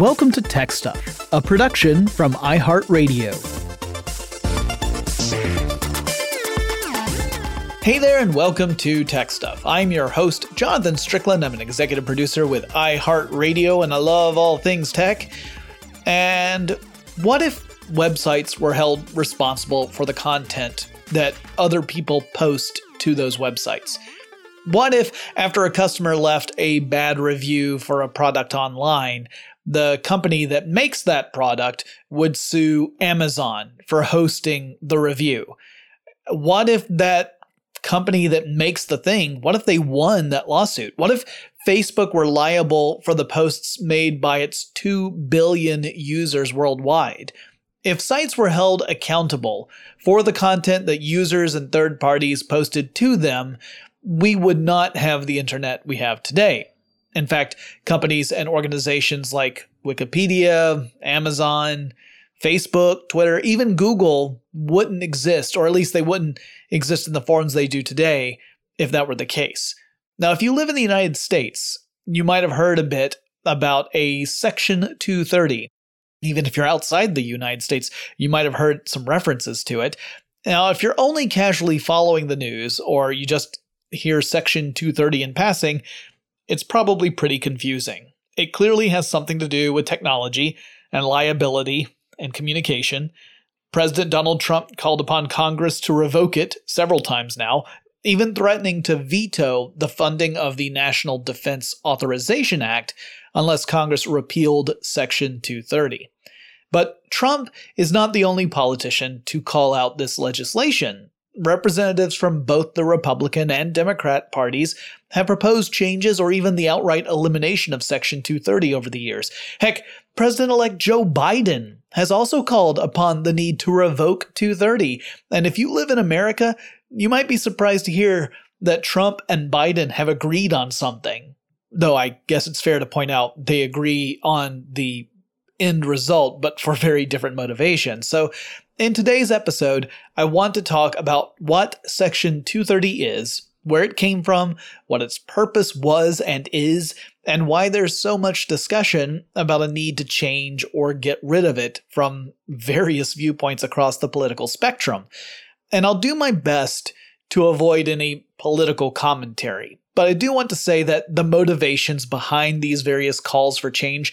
Welcome to Tech Stuff, a production from iHeartRadio. Hey there, and welcome to Tech Stuff. I'm your host, Jonathan Strickland. I'm an executive producer with iHeartRadio, and I love all things tech. And what if websites were held responsible for the content that other people post to those websites? What if, after a customer left a bad review for a product online, the company that makes that product would sue Amazon for hosting the review. What if that company that makes the thing, what if they won that lawsuit? What if Facebook were liable for the posts made by its 2 billion users worldwide? If sites were held accountable for the content that users and third parties posted to them, we would not have the internet we have today. In fact, companies and organizations like Wikipedia, Amazon, Facebook, Twitter, even Google wouldn't exist, or at least they wouldn't exist in the forms they do today if that were the case. Now, if you live in the United States, you might have heard a bit about a Section 230. Even if you're outside the United States, you might have heard some references to it. Now, if you're only casually following the news or you just hear Section 230 in passing, it's probably pretty confusing. It clearly has something to do with technology and liability and communication. President Donald Trump called upon Congress to revoke it several times now, even threatening to veto the funding of the National Defense Authorization Act unless Congress repealed Section 230. But Trump is not the only politician to call out this legislation representatives from both the Republican and Democrat parties have proposed changes or even the outright elimination of Section 230 over the years. Heck, President elect Joe Biden has also called upon the need to revoke 230. And if you live in America, you might be surprised to hear that Trump and Biden have agreed on something. Though I guess it's fair to point out they agree on the end result, but for very different motivations. So in today's episode, I want to talk about what Section 230 is, where it came from, what its purpose was and is, and why there's so much discussion about a need to change or get rid of it from various viewpoints across the political spectrum. And I'll do my best to avoid any political commentary, but I do want to say that the motivations behind these various calls for change,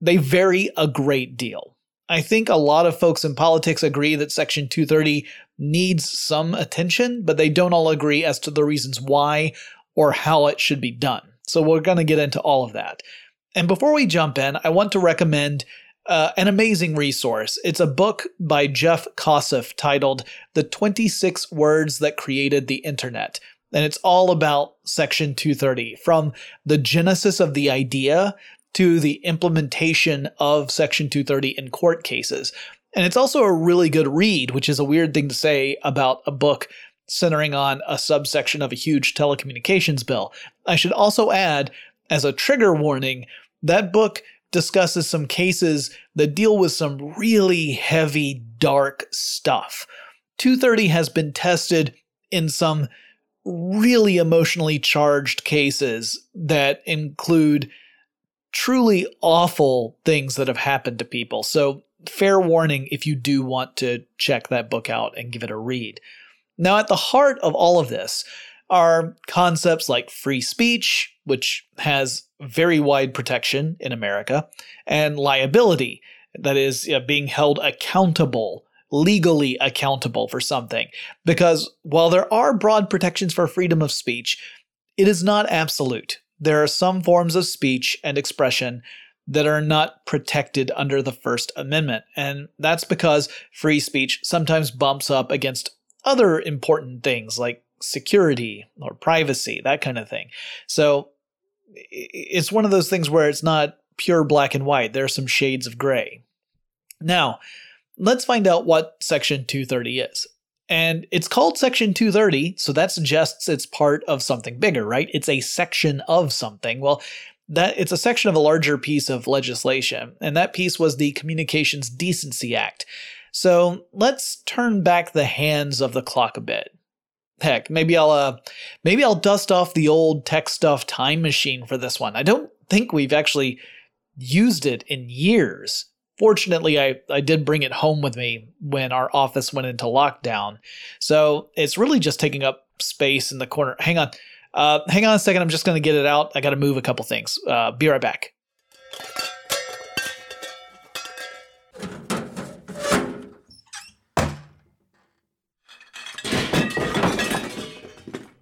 they vary a great deal. I think a lot of folks in politics agree that Section 230 needs some attention, but they don't all agree as to the reasons why or how it should be done. So we're going to get into all of that. And before we jump in, I want to recommend uh, an amazing resource. It's a book by Jeff Kosseff titled The 26 Words That Created the Internet. And it's all about Section 230, from the genesis of the idea to the implementation of Section 230 in court cases. And it's also a really good read, which is a weird thing to say about a book centering on a subsection of a huge telecommunications bill. I should also add, as a trigger warning, that book discusses some cases that deal with some really heavy, dark stuff. 230 has been tested in some really emotionally charged cases that include truly awful things that have happened to people. So, fair warning if you do want to check that book out and give it a read. Now, at the heart of all of this are concepts like free speech, which has very wide protection in America, and liability, that is, being held accountable legally accountable for something. Because while there are broad protections for freedom of speech, it is not absolute there are some forms of speech and expression that are not protected under the First Amendment. And that's because free speech sometimes bumps up against other important things like security or privacy, that kind of thing. So it's one of those things where it's not pure black and white, there are some shades of gray. Now, let's find out what Section 230 is. And it's called Section 230, so that suggests it's part of something bigger, right? It's a section of something. Well, that it's a section of a larger piece of legislation, and that piece was the Communications Decency Act. So let's turn back the hands of the clock a bit. Heck, maybe I'll uh, maybe I'll dust off the old tech stuff time machine for this one. I don't think we've actually used it in years. Fortunately, I, I did bring it home with me when our office went into lockdown. So it's really just taking up space in the corner. Hang on. Uh, hang on a second. I'm just going to get it out. I got to move a couple things. Uh, be right back.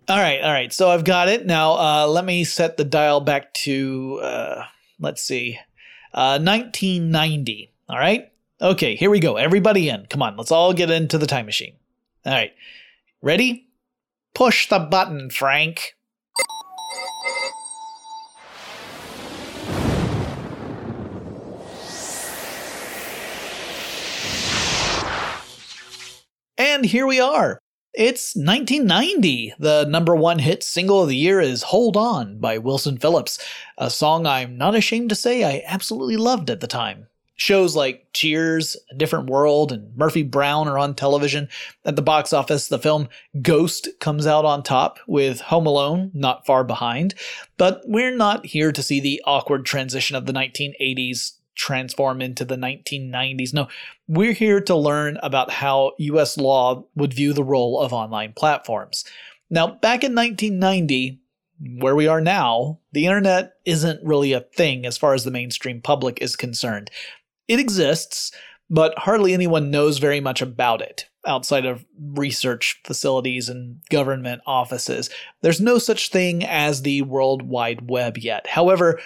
All right, all right. So I've got it now. Uh, let me set the dial back to uh, let's see, uh, 1990. All right. Okay, here we go. Everybody in. Come on, let's all get into the time machine. All right, ready? Push the button, Frank. And here we are. It's 1990. The number one hit single of the year is Hold On by Wilson Phillips, a song I'm not ashamed to say I absolutely loved at the time. Shows like Cheers, A Different World, and Murphy Brown are on television. At the box office, the film Ghost comes out on top, with Home Alone not far behind. But we're not here to see the awkward transition of the 1980s transform into the 1990s. No, we're here to learn about how US law would view the role of online platforms. Now, back in 1990, where we are now, the internet isn't really a thing as far as the mainstream public is concerned. It exists, but hardly anyone knows very much about it outside of research facilities and government offices. There's no such thing as the World Wide Web yet. However,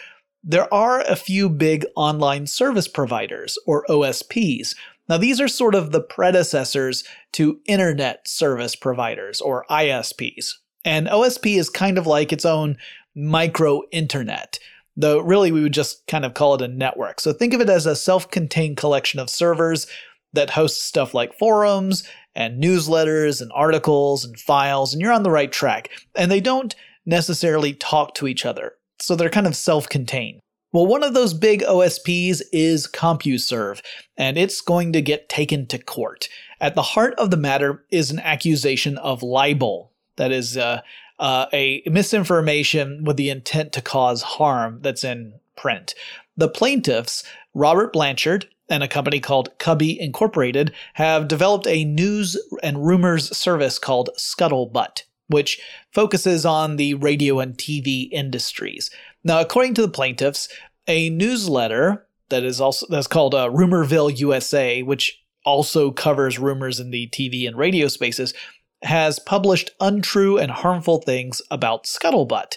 there are a few big online service providers, or OSPs. Now, these are sort of the predecessors to Internet Service Providers, or ISPs. And OSP is kind of like its own micro internet, though really we would just kind of call it a network. So think of it as a self contained collection of servers that hosts stuff like forums and newsletters and articles and files, and you're on the right track. And they don't necessarily talk to each other so they're kind of self contained. Well, one of those big OSPs is CompuServe, and it's going to get taken to court. At the heart of the matter is an accusation of libel, that is, uh, uh, a misinformation with the intent to cause harm that's in print. The plaintiffs, Robert Blanchard, and a company called Cubby Incorporated have developed a news and rumors service called Scuttlebutt which focuses on the radio and TV industries. Now, according to the plaintiffs, a newsletter that is also that's called uh, Rumorville USA, which also covers rumors in the TV and radio spaces, has published untrue and harmful things about Scuttlebutt.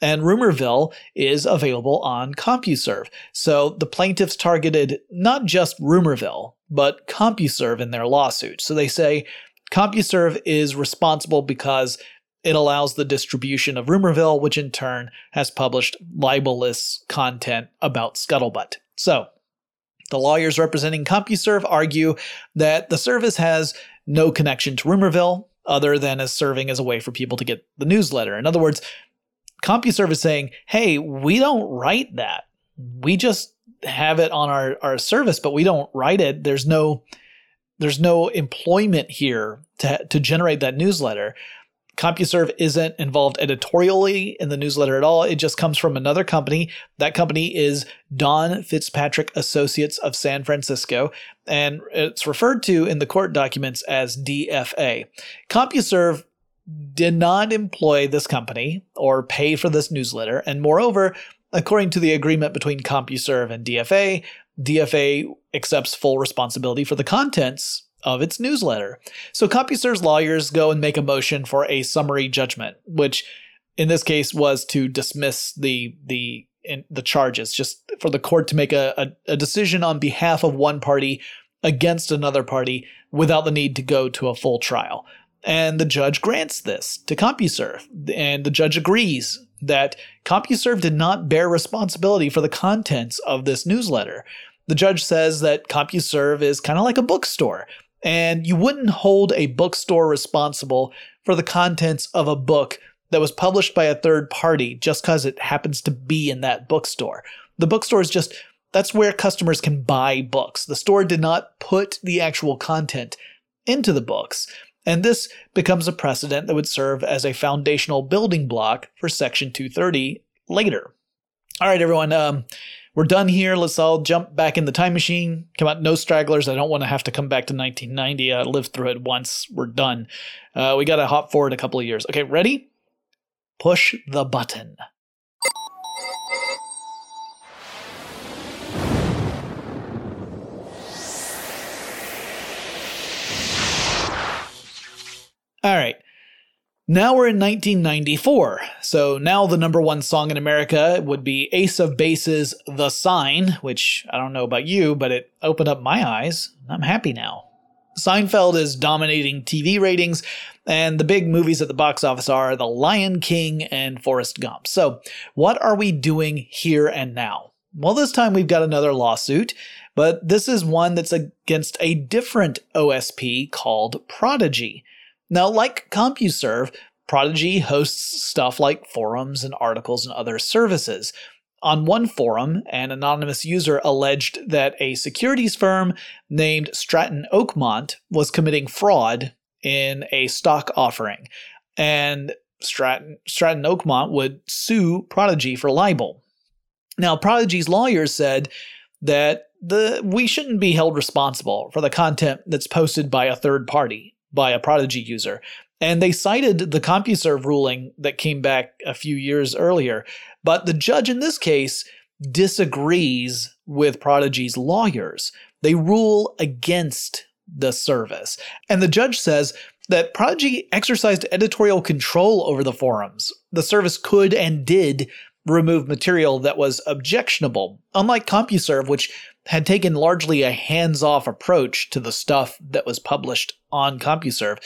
And Rumorville is available on CompuServe. So the plaintiffs targeted not just Rumorville, but CompuServe in their lawsuit. So they say CompuServe is responsible because it allows the distribution of Rumorville, which in turn has published libelous content about Scuttlebutt. So, the lawyers representing CompuServe argue that the service has no connection to Rumorville other than as serving as a way for people to get the newsletter. In other words, CompuServe is saying, hey, we don't write that. We just have it on our, our service, but we don't write it. There's no there's no employment here to, to generate that newsletter. CompuServe isn't involved editorially in the newsletter at all. It just comes from another company. That company is Don Fitzpatrick Associates of San Francisco, and it's referred to in the court documents as DFA. CompuServe did not employ this company or pay for this newsletter, and moreover, according to the agreement between CompuServe and DFA, DFA accepts full responsibility for the contents of its newsletter. So CompuServe's lawyers go and make a motion for a summary judgment, which in this case was to dismiss the the the charges, just for the court to make a, a, a decision on behalf of one party against another party without the need to go to a full trial. And the judge grants this to CompuServe, and the judge agrees that CompuServe did not bear responsibility for the contents of this newsletter. The judge says that CompuServe is kind of like a bookstore and you wouldn't hold a bookstore responsible for the contents of a book that was published by a third party just because it happens to be in that bookstore. The bookstore is just that's where customers can buy books. The store did not put the actual content into the books. And this becomes a precedent that would serve as a foundational building block for Section 230 later. All right, everyone. Um, we're done here. Let's all jump back in the time machine. Come out, no stragglers. I don't want to have to come back to 1990. I lived through it once. We're done. Uh, we got to hop forward a couple of years. Okay, ready? Push the button. All right. Now we're in 1994. So now the number one song in America would be Ace of Base's The Sign, which I don't know about you, but it opened up my eyes. I'm happy now. Seinfeld is dominating TV ratings, and the big movies at the box office are The Lion King and Forrest Gump. So, what are we doing here and now? Well, this time we've got another lawsuit, but this is one that's against a different OSP called Prodigy. Now, like CompuServe, Prodigy hosts stuff like forums and articles and other services. On one forum, an anonymous user alleged that a securities firm named Stratton Oakmont was committing fraud in a stock offering, and Stratton, Stratton Oakmont would sue Prodigy for libel. Now, Prodigy's lawyers said that the we shouldn't be held responsible for the content that's posted by a third party by a Prodigy user. And they cited the CompuServe ruling that came back a few years earlier. But the judge in this case disagrees with Prodigy's lawyers. They rule against the service. And the judge says that Prodigy exercised editorial control over the forums. The service could and did remove material that was objectionable, unlike CompuServe, which had taken largely a hands off approach to the stuff that was published on CompuServe.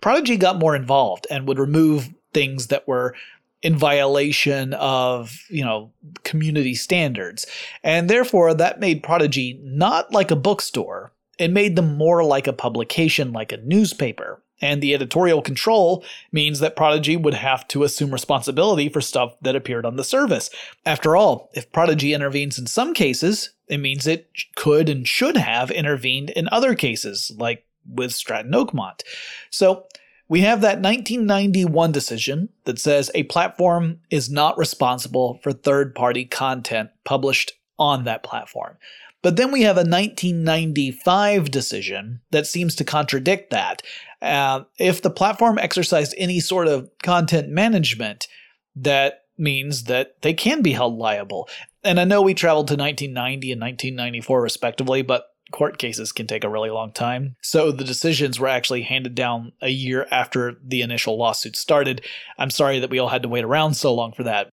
Prodigy got more involved and would remove things that were in violation of, you know, community standards. And therefore that made Prodigy not like a bookstore. It made them more like a publication, like a newspaper. And the editorial control means that Prodigy would have to assume responsibility for stuff that appeared on the service. After all, if Prodigy intervenes in some cases, it means it could and should have intervened in other cases, like with Stratton Oakmont. So we have that 1991 decision that says a platform is not responsible for third party content published on that platform. But then we have a 1995 decision that seems to contradict that. Uh, if the platform exercised any sort of content management, that means that they can be held liable. And I know we traveled to 1990 and 1994 respectively, but court cases can take a really long time. So the decisions were actually handed down a year after the initial lawsuit started. I'm sorry that we all had to wait around so long for that.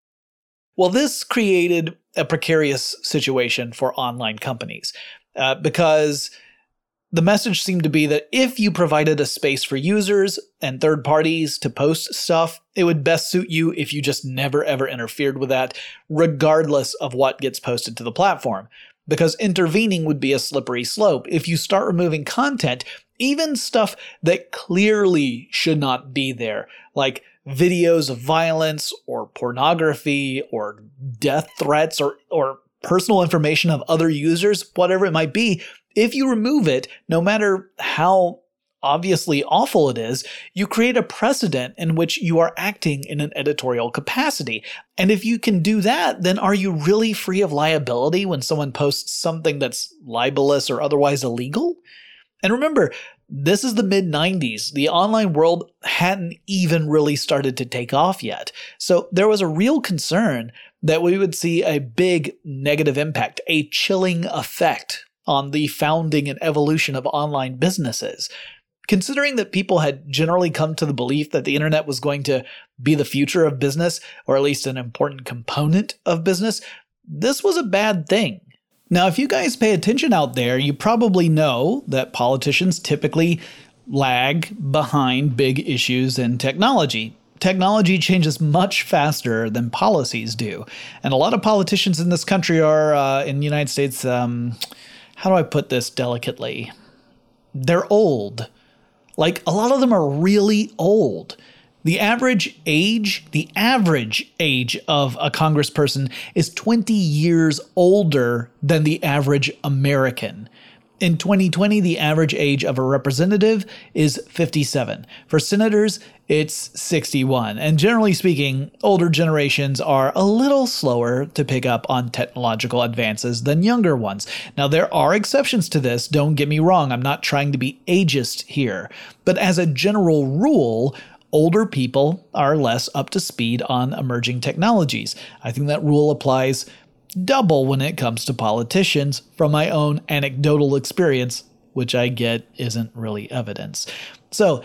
Well, this created a precarious situation for online companies uh, because the message seemed to be that if you provided a space for users and third parties to post stuff, it would best suit you if you just never ever interfered with that, regardless of what gets posted to the platform. Because intervening would be a slippery slope. If you start removing content, even stuff that clearly should not be there, like videos of violence or pornography or death threats or, or personal information of other users, whatever it might be, if you remove it, no matter how obviously awful it is, you create a precedent in which you are acting in an editorial capacity. And if you can do that, then are you really free of liability when someone posts something that's libelous or otherwise illegal? And remember, this is the mid 90s. The online world hadn't even really started to take off yet. So there was a real concern that we would see a big negative impact, a chilling effect on the founding and evolution of online businesses. Considering that people had generally come to the belief that the internet was going to be the future of business, or at least an important component of business, this was a bad thing. Now, if you guys pay attention out there, you probably know that politicians typically lag behind big issues in technology. Technology changes much faster than policies do. And a lot of politicians in this country are, uh, in the United States, um, how do I put this delicately? They're old. Like, a lot of them are really old. The average age, the average age of a congressperson is 20 years older than the average American. In 2020, the average age of a representative is 57. For senators, it's 61. And generally speaking, older generations are a little slower to pick up on technological advances than younger ones. Now, there are exceptions to this, don't get me wrong, I'm not trying to be ageist here. But as a general rule, older people are less up to speed on emerging technologies. I think that rule applies double when it comes to politicians from my own anecdotal experience, which I get isn't really evidence. So,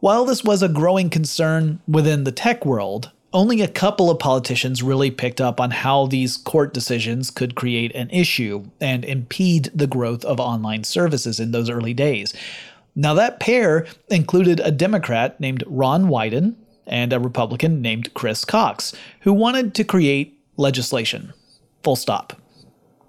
while this was a growing concern within the tech world, only a couple of politicians really picked up on how these court decisions could create an issue and impede the growth of online services in those early days. Now, that pair included a Democrat named Ron Wyden and a Republican named Chris Cox, who wanted to create legislation Full stop.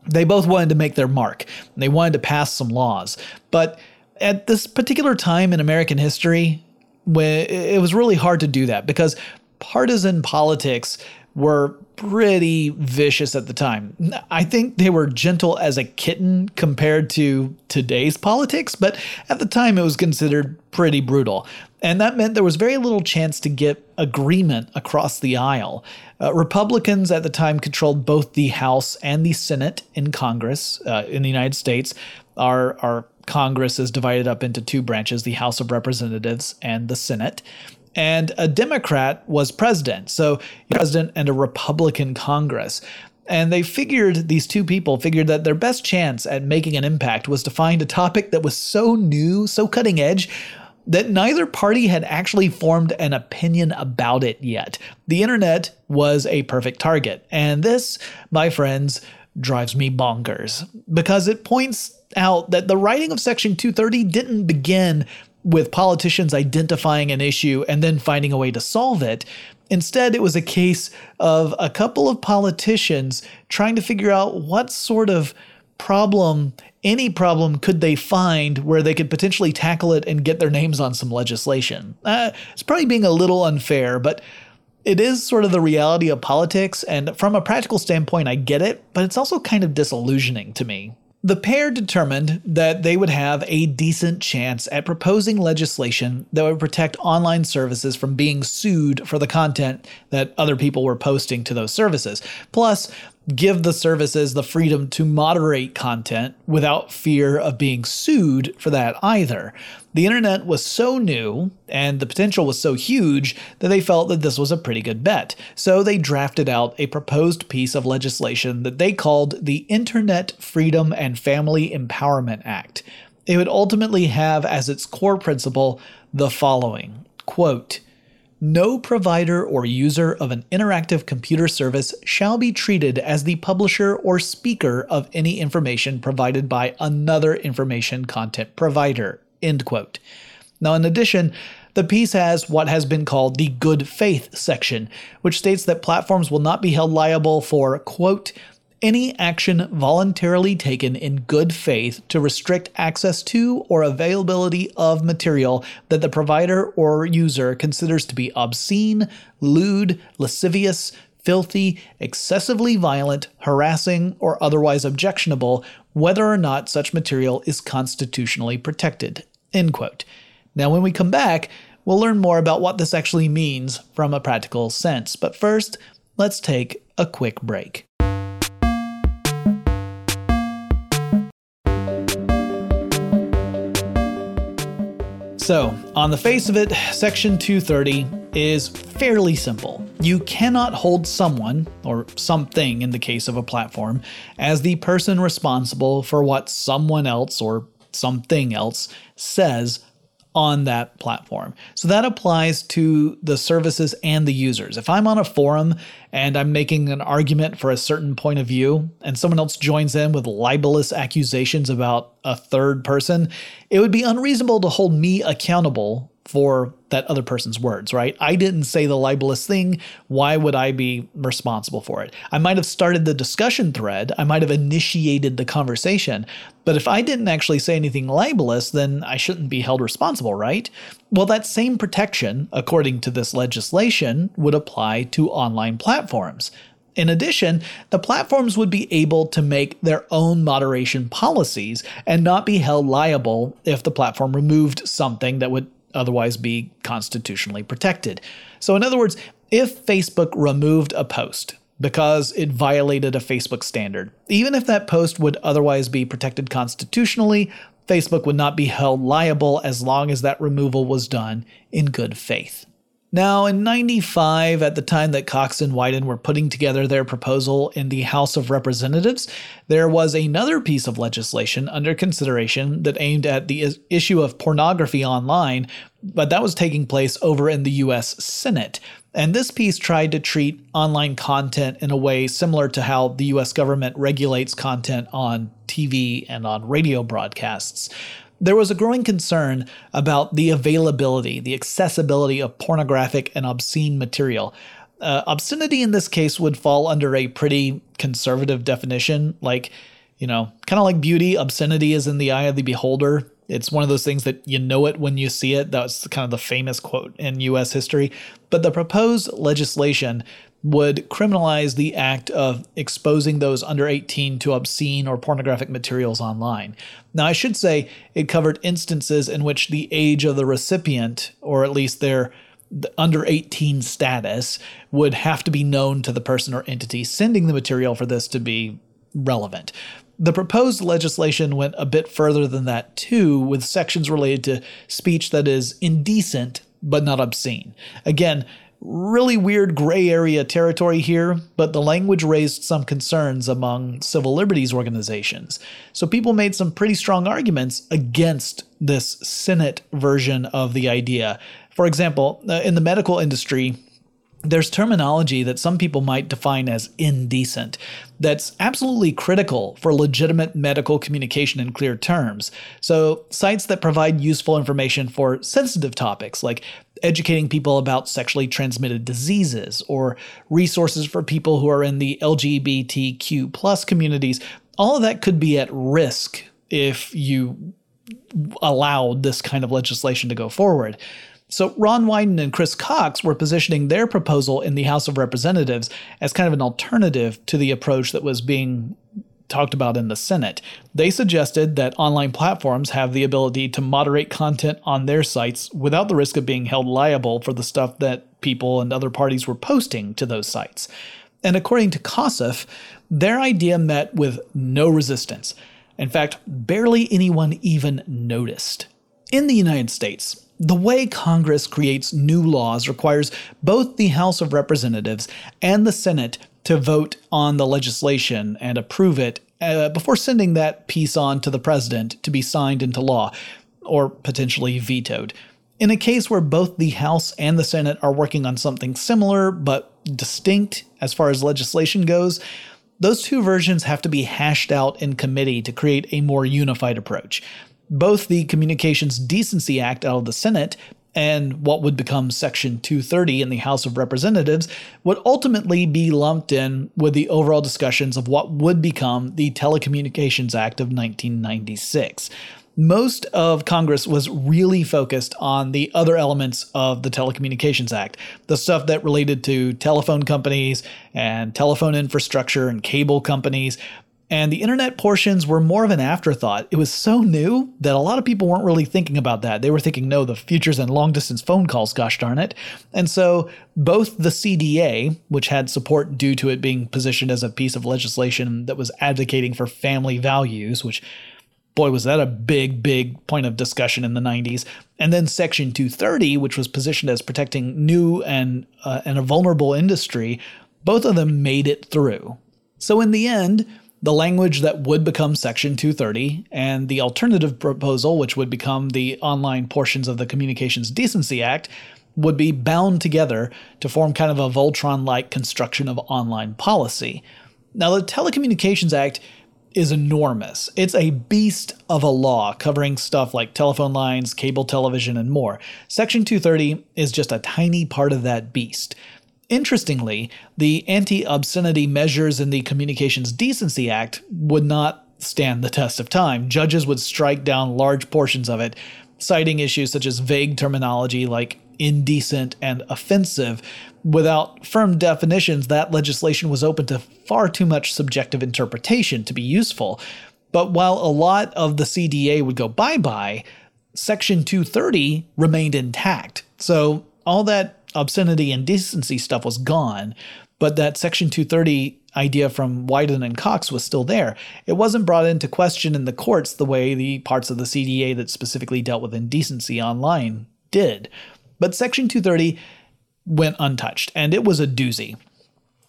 They both wanted to make their mark. They wanted to pass some laws. But at this particular time in American history, it was really hard to do that because partisan politics were pretty vicious at the time. I think they were gentle as a kitten compared to today's politics, but at the time it was considered pretty brutal. And that meant there was very little chance to get agreement across the aisle. Uh, Republicans at the time controlled both the House and the Senate in Congress uh, in the United States. Our, our Congress is divided up into two branches the House of Representatives and the Senate and a Democrat was president. So, president and a Republican Congress. And they figured, these two people figured that their best chance at making an impact was to find a topic that was so new, so cutting edge, that neither party had actually formed an opinion about it yet. The internet was a perfect target. And this, my friends, drives me bonkers because it points out that the writing of Section 230 didn't begin with politicians identifying an issue and then finding a way to solve it. Instead, it was a case of a couple of politicians trying to figure out what sort of problem, any problem, could they find where they could potentially tackle it and get their names on some legislation. Uh, it's probably being a little unfair, but it is sort of the reality of politics. And from a practical standpoint, I get it, but it's also kind of disillusioning to me. The pair determined that they would have a decent chance at proposing legislation that would protect online services from being sued for the content that other people were posting to those services. Plus, give the services the freedom to moderate content without fear of being sued for that either. The internet was so new and the potential was so huge that they felt that this was a pretty good bet. So they drafted out a proposed piece of legislation that they called the Internet Freedom and Family Empowerment Act. It would ultimately have as its core principle the following quote, no provider or user of an interactive computer service shall be treated as the publisher or speaker of any information provided by another information content provider. End quote. Now, in addition, the piece has what has been called the good faith section, which states that platforms will not be held liable for, quote, any action voluntarily taken in good faith to restrict access to or availability of material that the provider or user considers to be obscene, lewd, lascivious, filthy, excessively violent, harassing, or otherwise objectionable, whether or not such material is constitutionally protected. End quote. Now, when we come back, we'll learn more about what this actually means from a practical sense. But first, let's take a quick break. So, on the face of it, Section 230 is fairly simple. You cannot hold someone, or something in the case of a platform, as the person responsible for what someone else or something else says on that platform. So that applies to the services and the users. If I'm on a forum and I'm making an argument for a certain point of view and someone else joins in with libelous accusations about a third person, it would be unreasonable to hold me accountable for that other person's words, right? I didn't say the libelous thing. Why would I be responsible for it? I might have started the discussion thread, I might have initiated the conversation, but if I didn't actually say anything libelous, then I shouldn't be held responsible, right? Well, that same protection, according to this legislation, would apply to online platforms. In addition, the platforms would be able to make their own moderation policies and not be held liable if the platform removed something that would otherwise be constitutionally protected. So, in other words, if Facebook removed a post because it violated a Facebook standard, even if that post would otherwise be protected constitutionally, Facebook would not be held liable as long as that removal was done in good faith. Now, in 95, at the time that Cox and Wyden were putting together their proposal in the House of Representatives, there was another piece of legislation under consideration that aimed at the issue of pornography online, but that was taking place over in the US Senate. And this piece tried to treat online content in a way similar to how the US government regulates content on TV and on radio broadcasts there was a growing concern about the availability, the accessibility of pornographic and obscene material. Uh, obscenity in this case would fall under a pretty conservative definition, like, you know, kind of like beauty, obscenity is in the eye of the beholder. It's one of those things that you know it when you see it. That's kind of the famous quote in US history. But the proposed legislation would criminalize the act of exposing those under 18 to obscene or pornographic materials online. Now, I should say it covered instances in which the age of the recipient, or at least their under 18 status, would have to be known to the person or entity sending the material for this to be relevant. The proposed legislation went a bit further than that, too, with sections related to speech that is indecent but not obscene. Again, really weird gray area territory here, but the language raised some concerns among civil liberties organizations. So people made some pretty strong arguments against this Senate version of the idea. For example, uh, in the medical industry, there's terminology that some people might define as indecent that's absolutely critical for legitimate medical communication in clear terms. So, sites that provide useful information for sensitive topics like educating people about sexually transmitted diseases or resources for people who are in the LGBTQ plus communities, all of that could be at risk if you allowed this kind of legislation to go forward. So Ron Wyden and Chris Cox were positioning their proposal in the House of Representatives as kind of an alternative to the approach that was being talked about in the Senate. They suggested that online platforms have the ability to moderate content on their sites without the risk of being held liable for the stuff that people and other parties were posting to those sites. And according to Kosseff, their idea met with no resistance. In fact, barely anyone even noticed. In the United States, the way Congress creates new laws requires both the House of Representatives and the Senate to vote on the legislation and approve it uh, before sending that piece on to the president to be signed into law or potentially vetoed. In a case where both the House and the Senate are working on something similar but distinct as far as legislation goes, those two versions have to be hashed out in committee to create a more unified approach both the Communications Decency Act out of the Senate and what would become Section 230 in the House of Representatives would ultimately be lumped in with the overall discussions of what would become the Telecommunications Act of 1996. Most of Congress was really focused on the other elements of the Telecommunications Act, the stuff that related to telephone companies and telephone infrastructure and cable companies, and the internet portions were more of an afterthought. It was so new that a lot of people weren't really thinking about that. They were thinking, no, the futures and long distance phone calls, gosh darn it. And so both the CDA, which had support due to it being positioned as a piece of legislation that was advocating for family values, which boy, was that a big, big point of discussion in the 90s. And then Section 230, which was positioned as protecting new and, uh, and a vulnerable industry, both of them made it through. So in the end, the language that would become Section 230 and the alternative proposal, which would become the online portions of the Communications Decency Act, would be bound together to form kind of a Voltron like construction of online policy. Now, the Telecommunications Act is enormous. It's a beast of a law covering stuff like telephone lines, cable television, and more. Section 230 is just a tiny part of that beast. Interestingly, the anti obscenity measures in the Communications Decency Act would not stand the test of time. Judges would strike down large portions of it, citing issues such as vague terminology like indecent and offensive. Without firm definitions, that legislation was open to far too much subjective interpretation to be useful. But while a lot of the CDA would go bye bye, Section 230 remained intact. So all that obscenity and decency stuff was gone, but that Section 230 idea from Wyden and Cox was still there. It wasn't brought into question in the courts the way the parts of the CDA that specifically dealt with indecency online did. But Section 230 went untouched, and it was a doozy.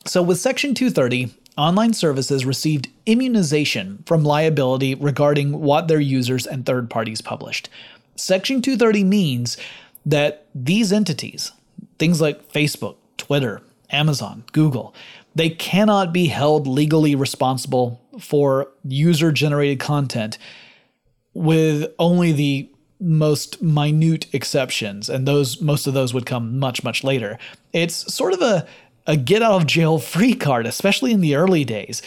So, with Section 230, online services received immunization from liability regarding what their users and third parties published. Section 230 means that these entities, things like Facebook, Twitter, Amazon, Google, they cannot be held legally responsible for user generated content with only the most minute exceptions and those most of those would come much much later. It's sort of a a get out of jail free card especially in the early days.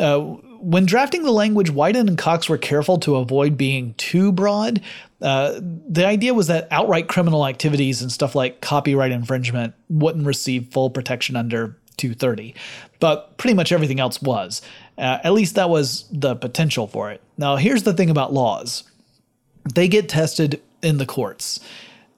Uh, when drafting the language wyden and cox were careful to avoid being too broad uh, the idea was that outright criminal activities and stuff like copyright infringement wouldn't receive full protection under 230, but pretty much everything else was. Uh, at least that was the potential for it. Now, here's the thing about laws they get tested in the courts.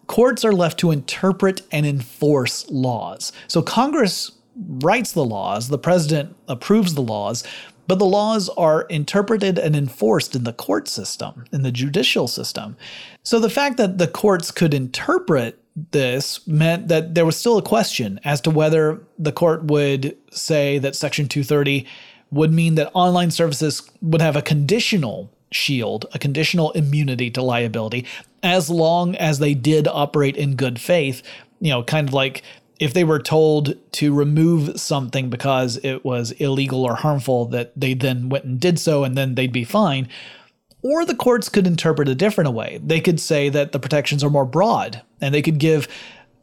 Courts are left to interpret and enforce laws. So Congress writes the laws, the president approves the laws, but the laws are interpreted and enforced in the court system, in the judicial system. So the fact that the courts could interpret this meant that there was still a question as to whether the court would say that Section 230 would mean that online services would have a conditional shield, a conditional immunity to liability, as long as they did operate in good faith. You know, kind of like if they were told to remove something because it was illegal or harmful, that they then went and did so and then they'd be fine. Or the courts could interpret a different way. They could say that the protections are more broad and they could give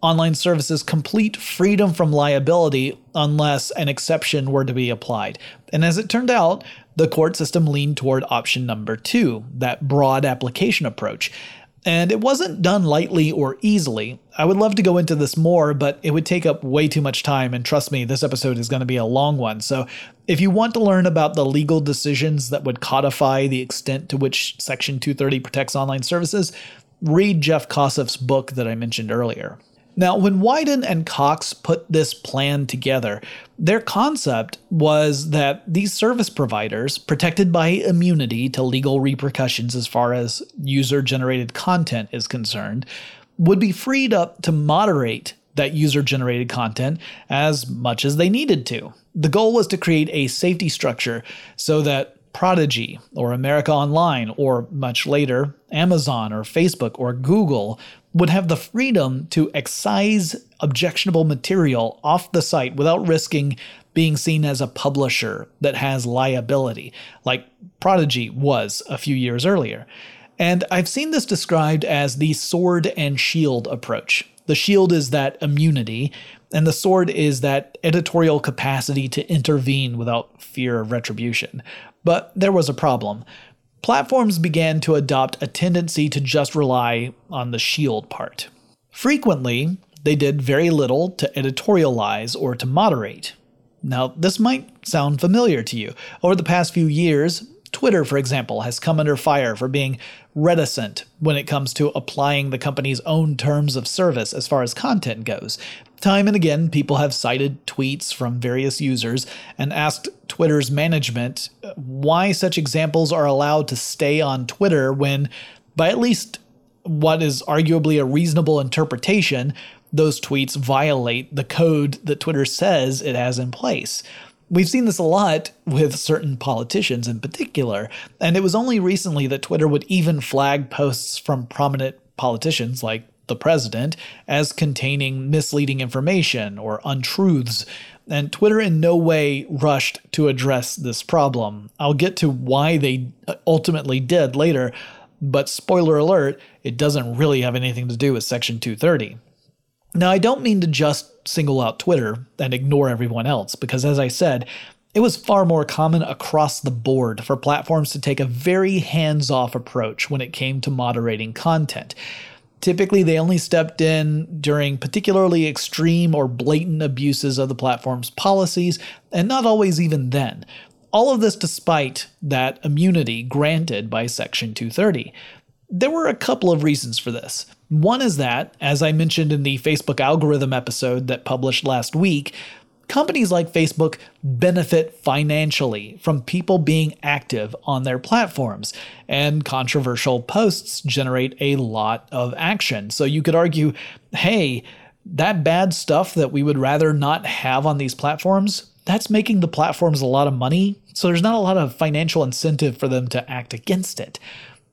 online services complete freedom from liability unless an exception were to be applied. And as it turned out, the court system leaned toward option number two, that broad application approach. And it wasn't done lightly or easily. I would love to go into this more, but it would take up way too much time, and trust me, this episode is going to be a long one. So, if you want to learn about the legal decisions that would codify the extent to which Section 230 protects online services, read Jeff Kosseff's book that I mentioned earlier. Now, when Wyden and Cox put this plan together, their concept was that these service providers, protected by immunity to legal repercussions as far as user generated content is concerned, would be freed up to moderate that user generated content as much as they needed to. The goal was to create a safety structure so that Prodigy or America Online or much later Amazon or Facebook or Google would have the freedom to excise objectionable material off the site without risking being seen as a publisher that has liability, like Prodigy was a few years earlier. And I've seen this described as the sword and shield approach. The shield is that immunity, and the sword is that editorial capacity to intervene without fear of retribution. But there was a problem platforms began to adopt a tendency to just rely on the shield part. Frequently, they did very little to editorialize or to moderate. Now, this might sound familiar to you. Over the past few years, Twitter, for example, has come under fire for being reticent when it comes to applying the company's own terms of service as far as content goes. Time and again, people have cited tweets from various users and asked Twitter's management uh, why such examples are allowed to stay on Twitter when, by at least what is arguably a reasonable interpretation, those tweets violate the code that Twitter says it has in place. We've seen this a lot with certain politicians in particular, and it was only recently that Twitter would even flag posts from prominent politicians like the president as containing misleading information or untruths, and Twitter in no way rushed to address this problem. I'll get to why they ultimately did later, but spoiler alert, it doesn't really have anything to do with Section 230. Now, I don't mean to just single out Twitter and ignore everyone else, because as I said, it was far more common across the board for platforms to take a very hands off approach when it came to moderating content. Typically, they only stepped in during particularly extreme or blatant abuses of the platform's policies, and not always even then. All of this despite that immunity granted by Section 230. There were a couple of reasons for this. One is that, as I mentioned in the Facebook algorithm episode that published last week, companies like Facebook benefit financially from people being active on their platforms, and controversial posts generate a lot of action. So you could argue, hey, that bad stuff that we would rather not have on these platforms, that's making the platforms a lot of money. So there's not a lot of financial incentive for them to act against it.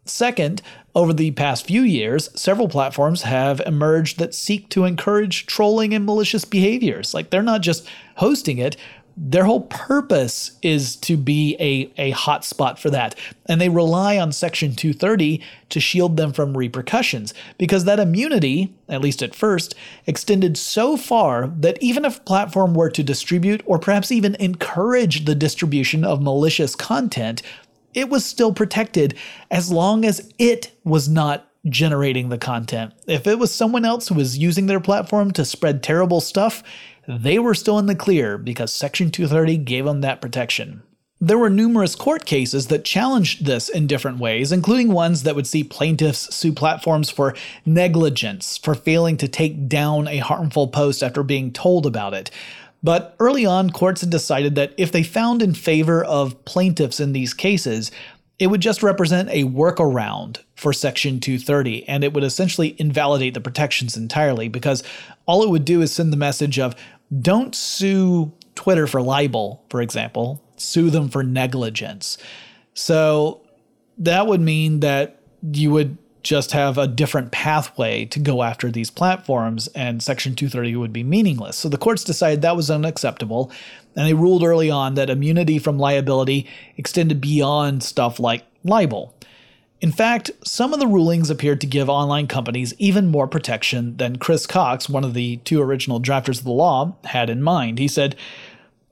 Second, over the past few years, several platforms have emerged that seek to encourage trolling and malicious behaviors. Like they're not just hosting it, their whole purpose is to be a, a hotspot for that. And they rely on Section 230 to shield them from repercussions because that immunity, at least at first, extended so far that even if a platform were to distribute or perhaps even encourage the distribution of malicious content, it was still protected as long as it was not generating the content. If it was someone else who was using their platform to spread terrible stuff, they were still in the clear because Section 230 gave them that protection. There were numerous court cases that challenged this in different ways, including ones that would see plaintiffs sue platforms for negligence, for failing to take down a harmful post after being told about it. But early on, courts had decided that if they found in favor of plaintiffs in these cases, it would just represent a workaround for Section 230, and it would essentially invalidate the protections entirely because all it would do is send the message of don't sue Twitter for libel, for example, sue them for negligence. So that would mean that you would just have a different pathway to go after these platforms, and Section 230 would be meaningless. So the courts decided that was unacceptable, and they ruled early on that immunity from liability extended beyond stuff like libel. In fact, some of the rulings appeared to give online companies even more protection than Chris Cox, one of the two original drafters of the law, had in mind. He said,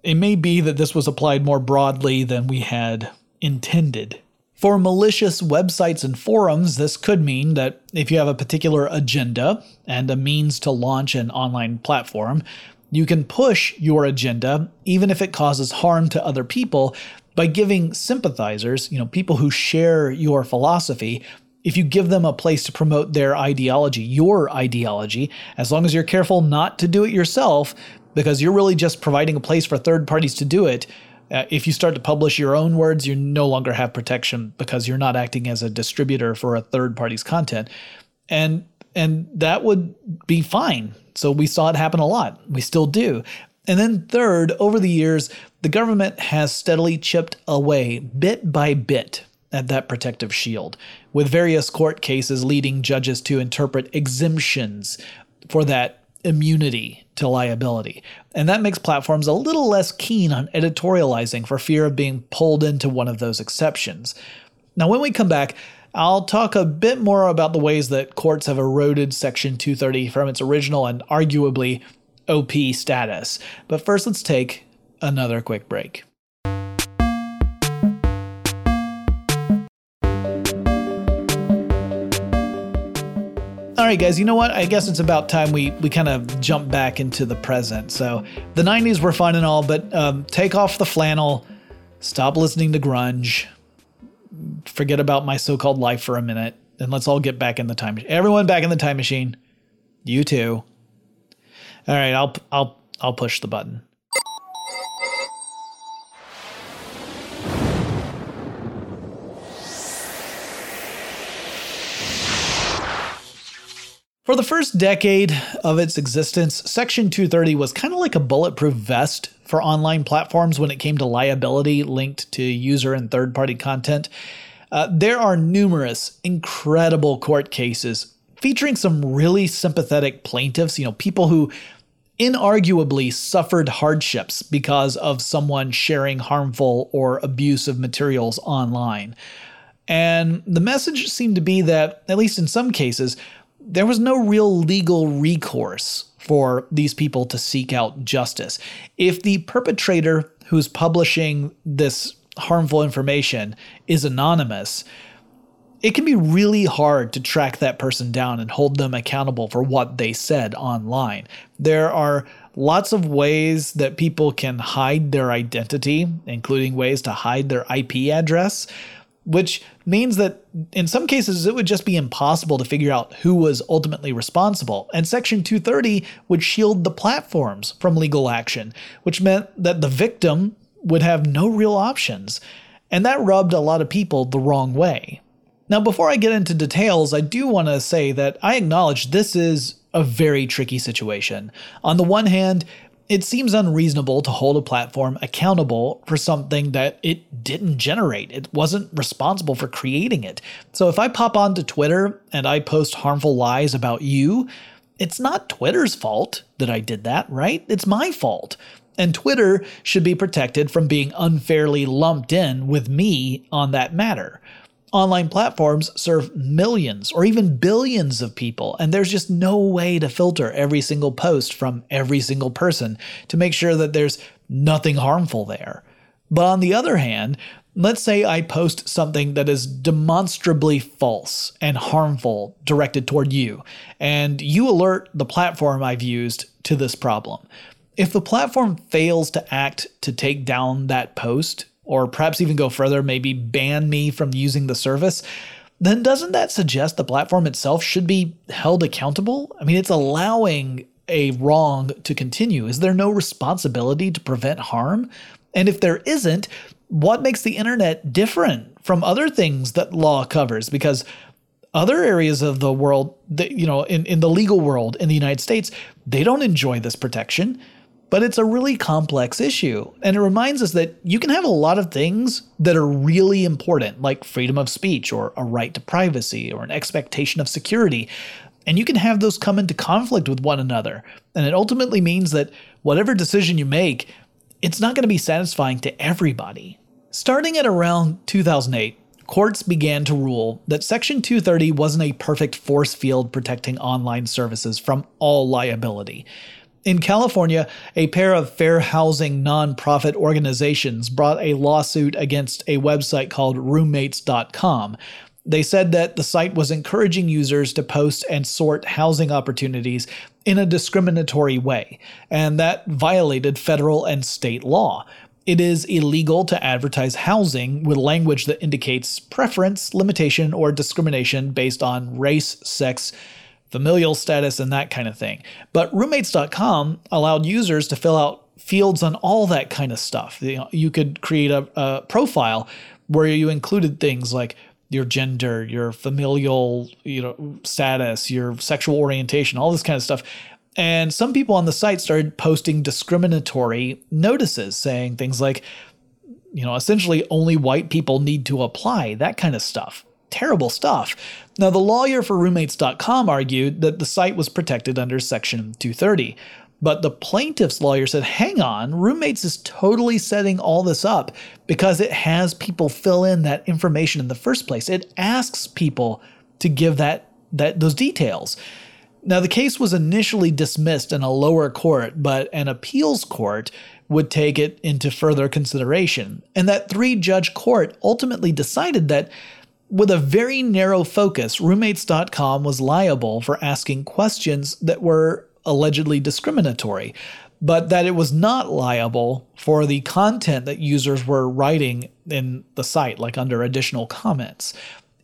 It may be that this was applied more broadly than we had intended. For malicious websites and forums, this could mean that if you have a particular agenda and a means to launch an online platform, you can push your agenda even if it causes harm to other people by giving sympathizers, you know, people who share your philosophy, if you give them a place to promote their ideology, your ideology, as long as you're careful not to do it yourself, because you're really just providing a place for third parties to do it, uh, if you start to publish your own words, you no longer have protection because you're not acting as a distributor for a third party's content. And and that would be fine. So we saw it happen a lot. We still do. And then third, over the years, the government has steadily chipped away bit by bit at that protective shield, with various court cases leading judges to interpret exemptions for that immunity to liability. And that makes platforms a little less keen on editorializing for fear of being pulled into one of those exceptions. Now, when we come back, I'll talk a bit more about the ways that courts have eroded Section 230 from its original and arguably OP status. But first, let's take another quick break. All right, guys, you know what? I guess it's about time we, we kind of jump back into the present. So, the 90s were fun and all, but um, take off the flannel, stop listening to grunge, forget about my so called life for a minute, and let's all get back in the time machine. Everyone back in the time machine. You too. All right, I'll, I'll, I'll push the button. For the first decade of its existence, Section 230 was kind of like a bulletproof vest for online platforms when it came to liability linked to user and third party content. Uh, there are numerous incredible court cases featuring some really sympathetic plaintiffs, you know, people who inarguably suffered hardships because of someone sharing harmful or abusive materials online. And the message seemed to be that, at least in some cases, there was no real legal recourse for these people to seek out justice. If the perpetrator who's publishing this harmful information is anonymous, it can be really hard to track that person down and hold them accountable for what they said online. There are lots of ways that people can hide their identity, including ways to hide their IP address, which means that in some cases it would just be impossible to figure out who was ultimately responsible. And Section 230 would shield the platforms from legal action, which meant that the victim would have no real options. And that rubbed a lot of people the wrong way. Now, before I get into details, I do want to say that I acknowledge this is a very tricky situation. On the one hand, it seems unreasonable to hold a platform accountable for something that it didn't generate. It wasn't responsible for creating it. So if I pop onto Twitter and I post harmful lies about you, it's not Twitter's fault that I did that, right? It's my fault. And Twitter should be protected from being unfairly lumped in with me on that matter online platforms serve millions or even billions of people, and there's just no way to filter every single post from every single person to make sure that there's nothing harmful there. But on the other hand, let's say I post something that is demonstrably false and harmful directed toward you, and you alert the platform I've used to this problem. If the platform fails to act to take down that post, or perhaps even go further, maybe ban me from using the service, then doesn't that suggest the platform itself should be held accountable? I mean, it's allowing a wrong to continue. Is there no responsibility to prevent harm? And if there isn't, what makes the internet different from other things that law covers? Because other areas of the world, that, you know, in, in the legal world in the United States, they don't enjoy this protection but it's a really complex issue. And it reminds us that you can have a lot of things that are really important, like freedom of speech or a right to privacy or an expectation of security. And you can have those come into conflict with one another. And it ultimately means that whatever decision you make, it's not going to be satisfying to everybody. Starting at around 2008, courts began to rule that Section 230 wasn't a perfect force field protecting online services from all liability. In California, a pair of fair housing nonprofit organizations brought a lawsuit against a website called roommates.com. They said that the site was encouraging users to post and sort housing opportunities in a discriminatory way, and that violated federal and state law. It is illegal to advertise housing with language that indicates preference, limitation, or discrimination based on race, sex, familial status, and that kind of thing. But roommates.com allowed users to fill out fields on all that kind of stuff. You, know, you could create a, a profile where you included things like your gender, your familial, you know, status, your sexual orientation, all this kind of stuff. And some people on the site started posting discriminatory notices saying things like, you know, essentially only white people need to apply, that kind of stuff terrible stuff. Now, the lawyer for roommates.com argued that the site was protected under Section 230. But the plaintiff's lawyer said, hang on, Roommates is totally setting all this up because it has people fill in that information in the first place. It asks people to give that, that those details. Now, the case was initially dismissed in a lower court, but an appeals court would take it into further consideration. And that three judge court ultimately decided that with a very narrow focus, roommates.com was liable for asking questions that were allegedly discriminatory, but that it was not liable for the content that users were writing in the site, like under additional comments.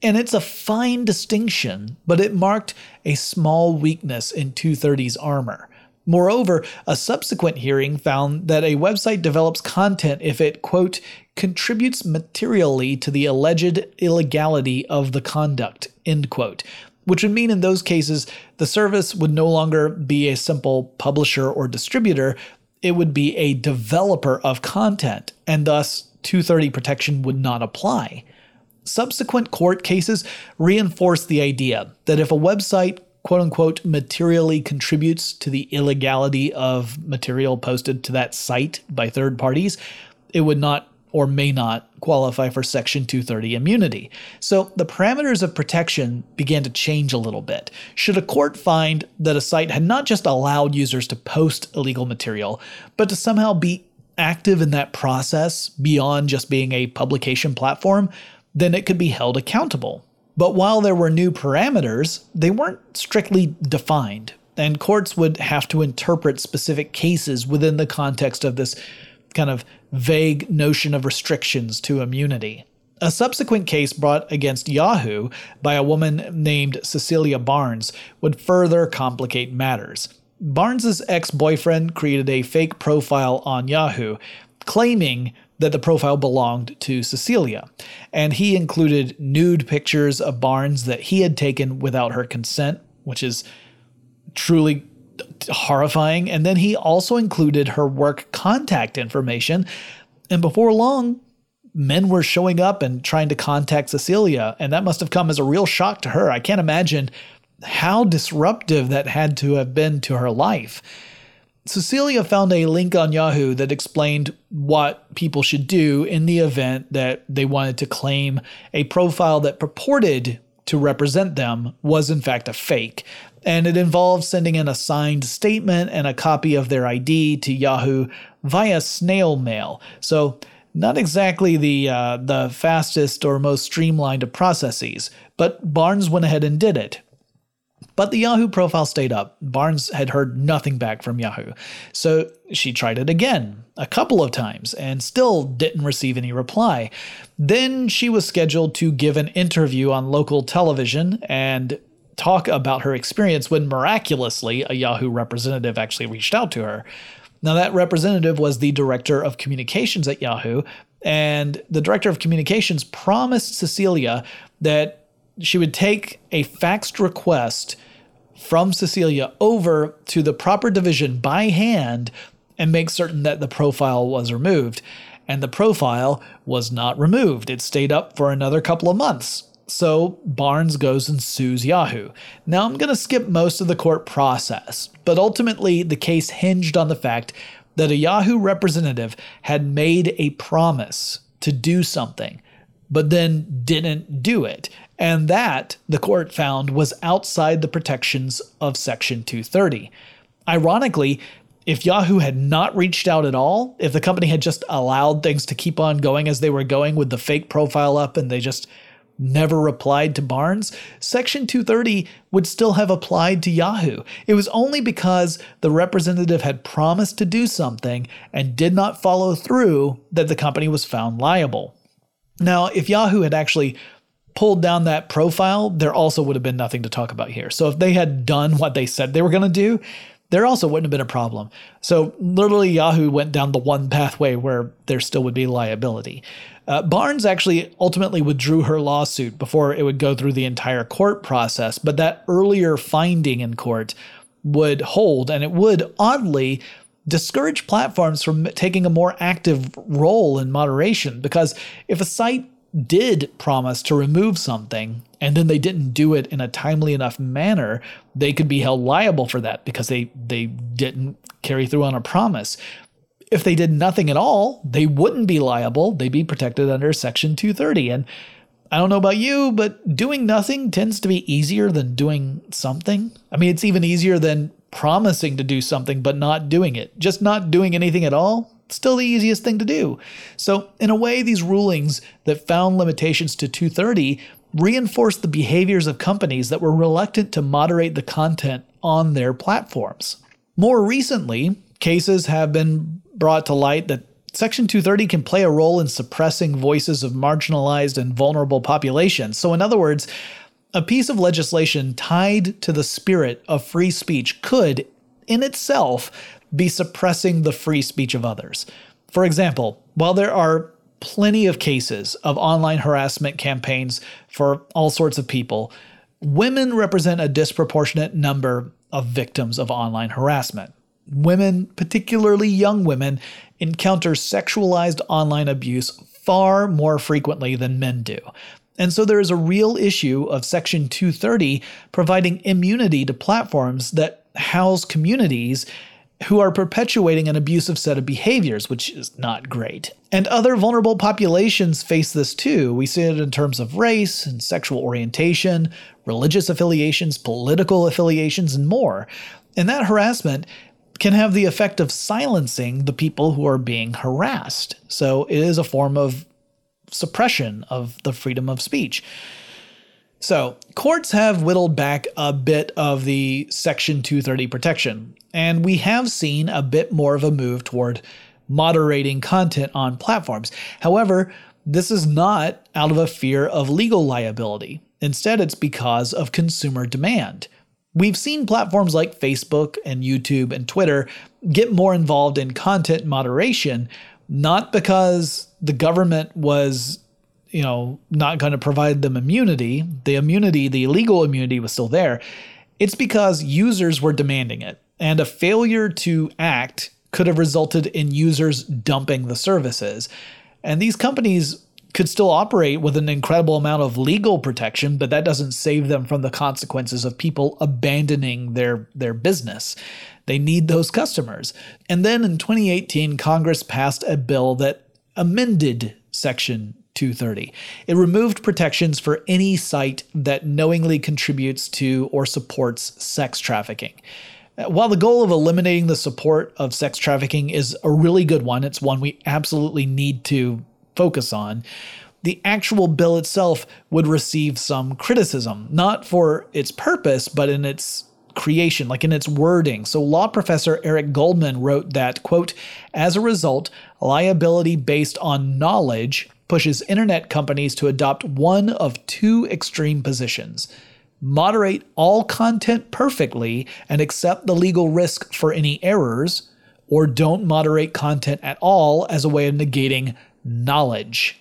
And it's a fine distinction, but it marked a small weakness in 230's armor. Moreover, a subsequent hearing found that a website develops content if it, quote, contributes materially to the alleged illegality of the conduct, end quote. Which would mean in those cases, the service would no longer be a simple publisher or distributor, it would be a developer of content, and thus 230 protection would not apply. Subsequent court cases reinforce the idea that if a website quote unquote materially contributes to the illegality of material posted to that site by third parties, it would not or may not qualify for Section 230 immunity. So the parameters of protection began to change a little bit. Should a court find that a site had not just allowed users to post illegal material, but to somehow be active in that process beyond just being a publication platform, then it could be held accountable. But while there were new parameters, they weren't strictly defined, and courts would have to interpret specific cases within the context of this kind of vague notion of restrictions to immunity. A subsequent case brought against Yahoo by a woman named Cecilia Barnes would further complicate matters. Barnes's ex-boyfriend created a fake profile on Yahoo, claiming that the profile belonged to Cecilia, and he included nude pictures of Barnes that he had taken without her consent, which is truly horrifying. And then he also included her work contact information. And before long, men were showing up and trying to contact Cecilia, and that must have come as a real shock to her. I can't imagine how disruptive that had to have been to her life. Cecilia found a link on Yahoo that explained what people should do in the event that they wanted to claim a profile that purported to represent them was in fact a fake. And it involved sending in a signed statement and a copy of their ID to Yahoo via snail mail. So not exactly the uh, the fastest or most streamlined of processes, but Barnes went ahead and did it. But the Yahoo profile stayed up. Barnes had heard nothing back from Yahoo. So she tried it again, a couple of times, and still didn't receive any reply. Then she was scheduled to give an interview on local television and talk about her experience when miraculously a Yahoo representative actually reached out to her. Now, that representative was the director of communications at Yahoo, and the director of communications promised Cecilia that she would take a faxed request from Cecilia over to the proper division by hand and make certain that the profile was removed. And the profile was not removed. It stayed up for another couple of months. So Barnes goes and sues Yahoo. Now I'm going to skip most of the court process, but ultimately the case hinged on the fact that a Yahoo representative had made a promise to do something, but then didn't do it. And that, the court found, was outside the protections of Section 230. Ironically, if Yahoo had not reached out at all, if the company had just allowed things to keep on going as they were going with the fake profile up and they just never replied to Barnes, Section 230 would still have applied to Yahoo. It was only because the representative had promised to do something and did not follow through that the company was found liable. Now, if Yahoo had actually pulled down that profile, there also would have been nothing to talk about here. So if they had done what they said they were going to do, there also wouldn't have been a problem. So literally, Yahoo went down the one pathway where there still would be liability. Uh, Barnes actually ultimately withdrew her lawsuit before it would go through the entire court process, but that earlier finding in court would hold, and it would oddly discourage platforms from taking a more active role in moderation because if a site did promise to remove something and then they didn't do it in a timely enough manner, they could be held liable for that because they they didn't carry through on a promise. If they did nothing at all, they wouldn't be liable. They'd be protected under Section 230. And I don't know about you, but doing nothing tends to be easier than doing something. I mean, it's even easier than promising to do something but not doing it. Just not doing anything at all, still the easiest thing to do. So, in a way, these rulings that found limitations to 230 reinforce the behaviors of companies that were reluctant to moderate the content on their platforms. More recently, cases have been brought to light that Section 230 can play a role in suppressing voices of marginalized and vulnerable populations. So, in other words, a piece of legislation tied to the spirit of free speech could, in itself, be suppressing the free speech of others. For example, while there are plenty of cases of online harassment campaigns for all sorts of people, women represent a disproportionate number of victims of online harassment women, particularly young women, encounter sexualized online abuse far more frequently than men do. And so there is a real issue of Section 230 providing immunity to platforms that house communities who are perpetuating an abusive set of behaviors, which is not great. And other vulnerable populations face this too. We see it in terms of race and sexual orientation, religious affiliations, political affiliations, and more. And that harassment can have the effect of silencing the people who are being harassed. So it is a form of suppression of the freedom of speech. So, courts have whittled back a bit of the Section 230 protection, and we have seen a bit more of a move toward moderating content on platforms. However, this is not out of a fear of legal liability. Instead, it's because of consumer demand. We've seen platforms like Facebook and YouTube and Twitter get more involved in content moderation, not because the government was you know, not going to provide them immunity, the immunity, the illegal immunity was still there. It's because users were demanding it. And a failure to act could have resulted in users dumping the services. And these companies could still operate with an incredible amount of legal protection, but that doesn't save them from the consequences of people abandoning their, their business. They need those customers. And then in 2018, Congress passed a bill that amended Section 230. It removed protections for any site that knowingly contributes to or supports sex trafficking. Uh, while the goal of eliminating the support of sex trafficking is a really good one, it's one we absolutely need to focus on. The actual bill itself would receive some criticism, not for its purpose, but in its creation, like in its wording. So law professor Eric Goldman wrote that, quote, as a result, liability based on knowledge pushes internet companies to adopt one of two extreme positions moderate all content perfectly and accept the legal risk for any errors, or don't moderate content at all as a way of negating knowledge.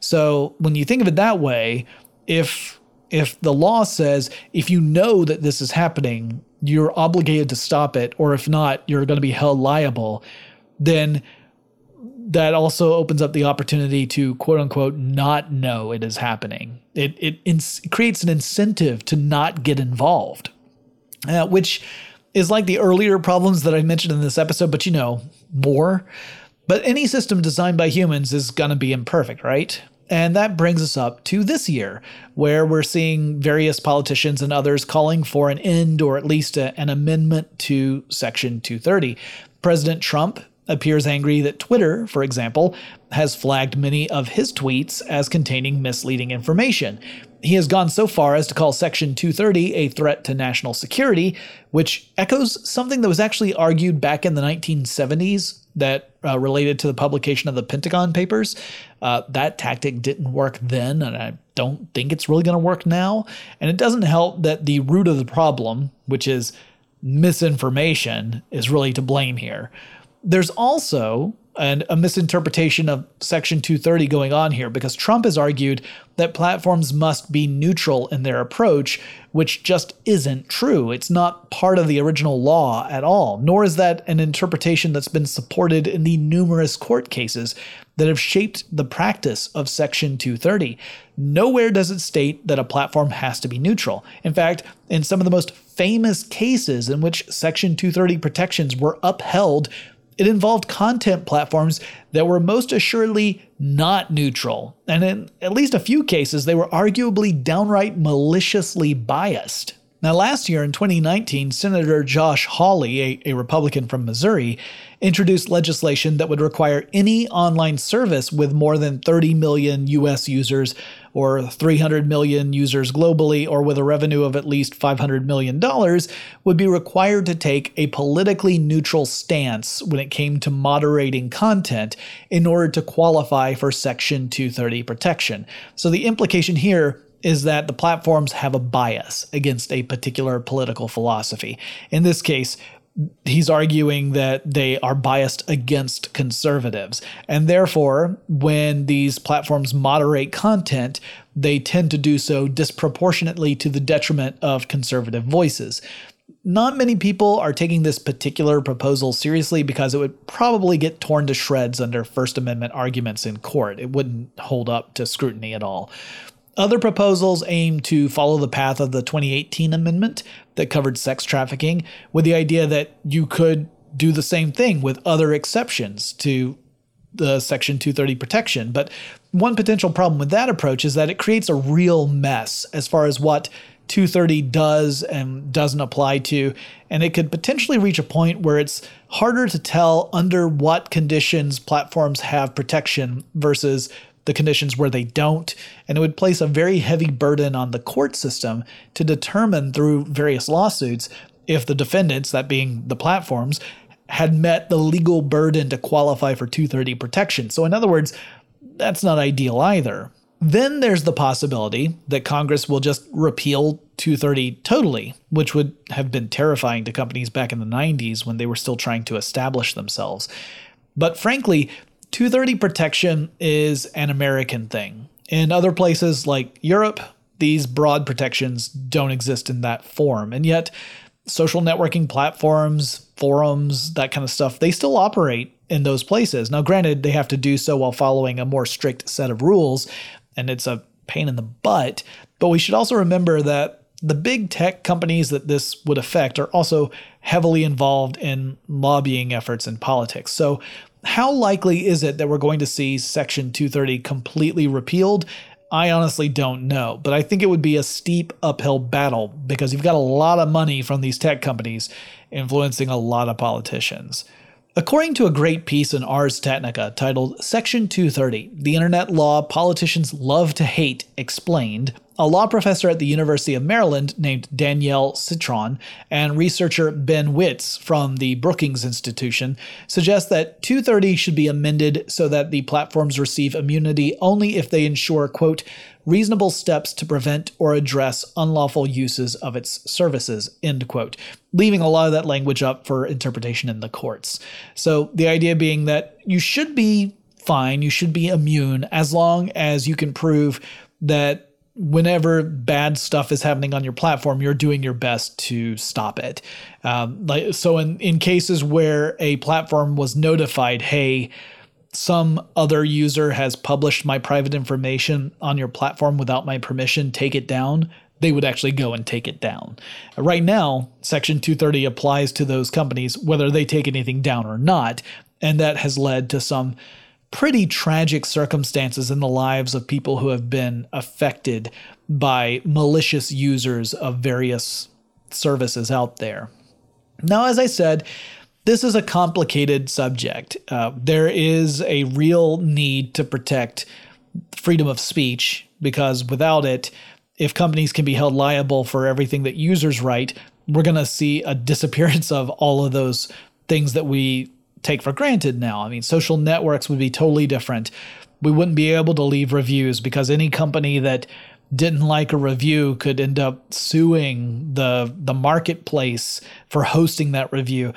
So when you think of it that way, if if the law says if you know that this is happening, you're obligated to stop it, or if not, you're going to be held liable, then that also opens up the opportunity to quote unquote not know it is happening. It it ins- creates an incentive to not get involved, uh, which is like the earlier problems that I mentioned in this episode, but you know more. But any system designed by humans is going to be imperfect, right? And that brings us up to this year, where we're seeing various politicians and others calling for an end or at least a, an amendment to Section 230. President Trump appears angry that Twitter, for example, has flagged many of his tweets as containing misleading information. He has gone so far as to call Section 230 a threat to national security, which echoes something that was actually argued back in the 1970s that uh, related to the publication of the Pentagon Papers. Uh, that tactic didn't work then, and I don't think it's really going to work now. And it doesn't help that the root of the problem, which is misinformation, is really to blame here there's also an, a misinterpretation of Section 230 going on here because Trump has argued that platforms must be neutral in their approach, which just isn't true. It's not part of the original law at all, nor is that an interpretation that's been supported in the numerous court cases that have shaped the practice of Section 230. Nowhere does it state that a platform has to be neutral. In fact, in some of the most famous cases in which Section 230 protections were upheld, it involved content platforms that were most assuredly not neutral, and in at least a few cases, they were arguably downright maliciously biased. Now, last year in 2019, Senator Josh Hawley, a, a, Republican from Missouri, introduced legislation that would require any online service with more than 30 million US users or 300 million users globally or with a revenue of at least $500 million would be required to take a politically neutral stance when it came to moderating content in order to qualify for Section 230 protection. So the implication here is that the platforms have a bias against a particular political philosophy. In this case, he's arguing that they are biased against conservatives. And therefore, when these platforms moderate content, they tend to do so disproportionately to the detriment of conservative voices. Not many people are taking this particular proposal seriously because it would probably get torn to shreds under First Amendment arguments in court. It wouldn't hold up to scrutiny at all. Other proposals aim to follow the path of the 2018 amendment that covered sex trafficking, with the idea that you could do the same thing with other exceptions to the Section 230 protection. But one potential problem with that approach is that it creates a real mess as far as what 230 does and doesn't apply to, and it could potentially reach a point where it's harder to tell under what conditions platforms have protection versus the conditions where they don't, and it would place a very heavy burden on the court system to determine through various lawsuits if the defendants, that being the platforms, had met the legal burden to qualify for 230 protection. So, in other words, that's not ideal either. Then there's the possibility that Congress will just repeal 230 totally, which would have been terrifying to companies back in the 90s when they were still trying to establish themselves. But frankly, 230 protection is an American thing. In other places like Europe, these broad protections don't exist in that form. And yet, social networking platforms, forums, that kind of stuff, they still operate in those places. Now, granted, they have to do so while following a more strict set of rules, and it's a pain in the butt. But we should also remember that the big tech companies that this would affect are also heavily involved in lobbying efforts in politics. So, how likely is it that we're going to see Section 230 completely repealed? I honestly don't know, but I think it would be a steep uphill battle because you've got a lot of money from these tech companies influencing a lot of politicians. According to a great piece in Ars Technica titled Section 230 The Internet Law Politicians Love to Hate Explained, a law professor at the University of Maryland named Danielle Citron and researcher Ben Wittes from the Brookings Institution suggest that 230 should be amended so that the platforms receive immunity only if they ensure, quote, reasonable steps to prevent or address unlawful uses of its services, end quote, leaving a lot of that language up for interpretation in the courts. So the idea being that you should be fine, you should be immune as long as you can prove that whenever bad stuff is happening on your platform, you're doing your best to stop it. Um, like so, in in cases where a platform was notified, hey, some other user has published my private information on your platform without my permission, take it down. They would actually go and take it down. Right now, Section 230 applies to those companies whether they take anything down or not, and that has led to some pretty tragic circumstances in the lives of people who have been affected by malicious users of various services out there. Now, as I said, this is a complicated subject. Uh, there is a real need to protect freedom of speech because without it, if companies can be held liable for everything that users write, we're going to see a disappearance of all of those things that we take for granted now. I mean, social networks would be totally different. We wouldn't be able to leave reviews because any company that didn't like a review could end up suing the the marketplace for hosting that review.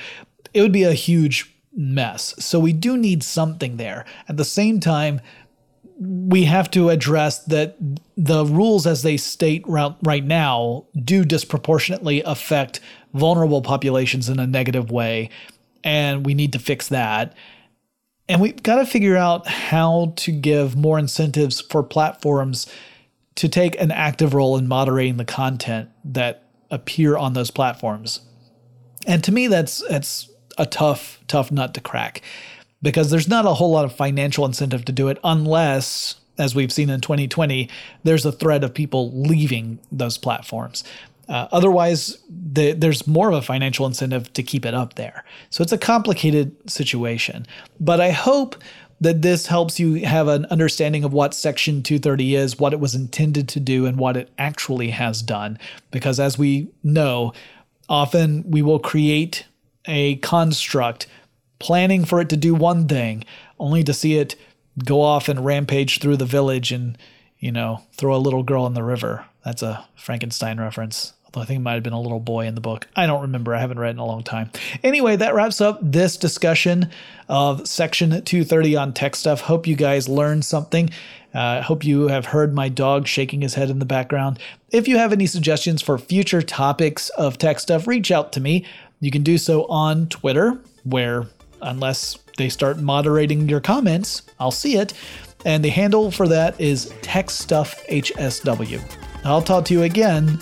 It would be a huge mess. So we do need something there. At the same time, we have to address that the rules as they state right now do disproportionately affect vulnerable populations in a negative way and we need to fix that. And we've got to figure out how to give more incentives for platforms to take an active role in moderating the content that appear on those platforms. And to me, that's that's a tough, tough nut to crack because there's not a whole lot of financial incentive to do it unless, as we've seen in 2020, there's a threat of people leaving those platforms. Uh, otherwise, the, there's more of a financial incentive to keep it up there. So it's a complicated situation. But I hope that this helps you have an understanding of what Section 230 is, what it was intended to do, and what it actually has done. Because as we know, often we will create a construct planning for it to do one thing, only to see it go off and rampage through the village and, you know, throw a little girl in the river. That's a Frankenstein reference. I think it might have been a little boy in the book. I don't remember. I haven't read in a long time. Anyway, that wraps up this discussion of Section 230 on tech stuff. Hope you guys learned something. I uh, hope you have heard my dog shaking his head in the background. If you have any suggestions for future topics of tech stuff, reach out to me. You can do so on Twitter, where unless they start moderating your comments, I'll see it. And the handle for that is TechStuffHSW. I'll talk to you again